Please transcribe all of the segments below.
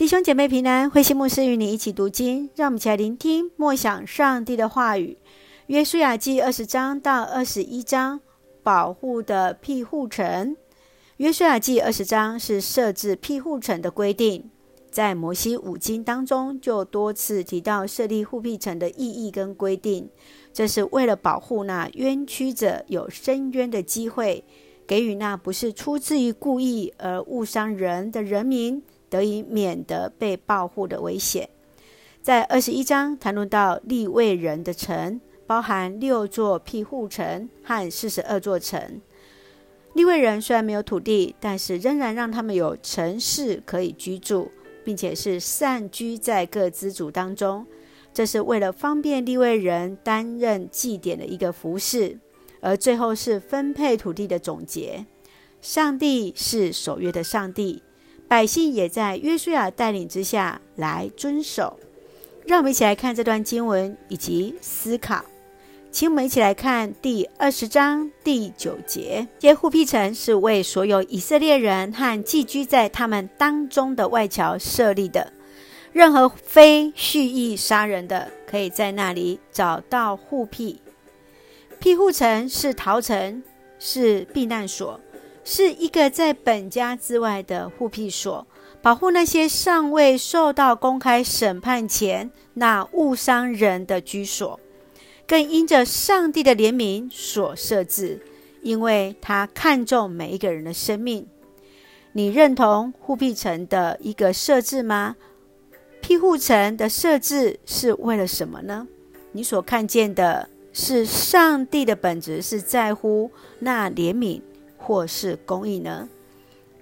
弟兄姐妹平安，慧馨牧师与你一起读经，让我们一起来聆听默想上帝的话语。约书亚记二十章到二十一章，保护的庇护城。约书亚记二十章是设置庇护城的规定，在摩西五经当中就多次提到设立护庇城的意义跟规定，这是为了保护那冤屈者有伸冤的机会，给予那不是出自于故意而误伤人的人民。得以免得被报复的危险。在二十一章谈论到利未人的城，包含六座庇护城和四十二座城。利未人虽然没有土地，但是仍然让他们有城市可以居住，并且是散居在各支族当中。这是为了方便利未人担任祭典的一个服饰。而最后是分配土地的总结。上帝是守约的上帝。百姓也在约书亚带领之下来遵守。让我们一起来看这段经文以及思考。请我们一起来看第二十章第九节：这护庇城是为所有以色列人和寄居在他们当中的外侨设立的。任何非蓄意杀人的，可以在那里找到护庇。庇护城是逃城，是避难所。是一个在本家之外的护庇所，保护那些尚未受到公开审判前那误伤人的居所，更因着上帝的怜悯所设置，因为他看重每一个人的生命。你认同护庇城的一个设置吗？庇护城的设置是为了什么呢？你所看见的是上帝的本质，是在乎那怜悯。或是公义呢？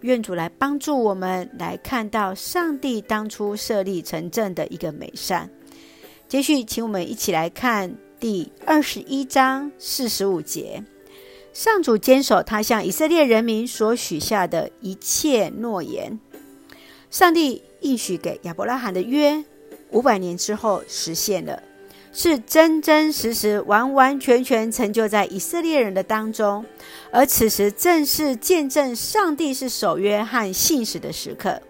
愿主来帮助我们来看到上帝当初设立城镇的一个美善。接续，请我们一起来看第二十一章四十五节：上主坚守他向以色列人民所许下的一切诺言。上帝应许给亚伯拉罕的约，五百年之后实现了。是真真实实、完完全全成就在以色列人的当中，而此时正是见证上帝是守约和信实的时刻。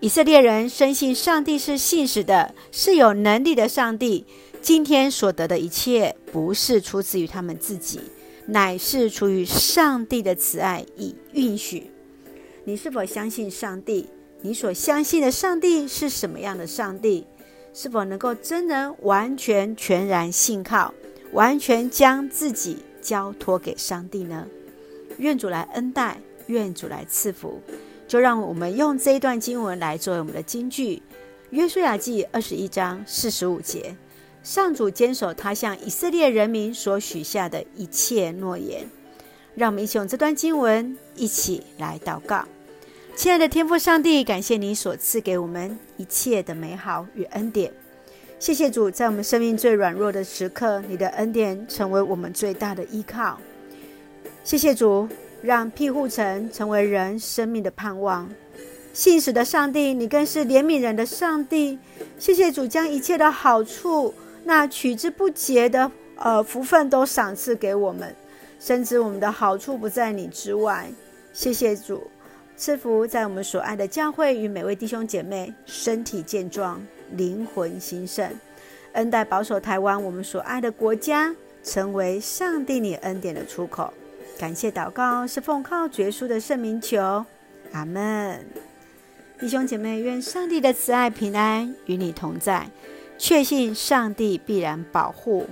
以色列人深信上帝是信实的，是有能力的上帝。今天所得的一切，不是出自于他们自己，乃是出于上帝的慈爱以允许。你是否相信上帝？你所相信的上帝是什么样的上帝？是否能够真能完全全然信靠，完全将自己交托给上帝呢？愿主来恩待，愿主来赐福。就让我们用这一段经文来作为我们的金句。约书亚记二十一章四十五节：上主坚守他向以色列人民所许下的一切诺言。让我们一起用这段经文一起来祷告。亲爱的天父上帝，感谢你所赐给我们一切的美好与恩典。谢谢主，在我们生命最软弱的时刻，你的恩典成为我们最大的依靠。谢谢主，让庇护城成为人生命的盼望。信实的上帝，你更是怜悯人的上帝。谢谢主，将一切的好处，那取之不竭的呃福分都赏赐给我们，深知我们的好处不在你之外。谢谢主。赐福在我们所爱的教会与每位弟兄姐妹身体健壮、灵魂兴盛，恩待保守台湾我们所爱的国家，成为上帝你恩典的出口。感谢祷告是奉靠绝书的圣名求，阿门。弟兄姐妹，愿上帝的慈爱平安与你同在，确信上帝必然保护。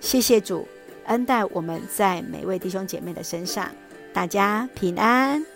谢谢主恩待我们在每位弟兄姐妹的身上，大家平安。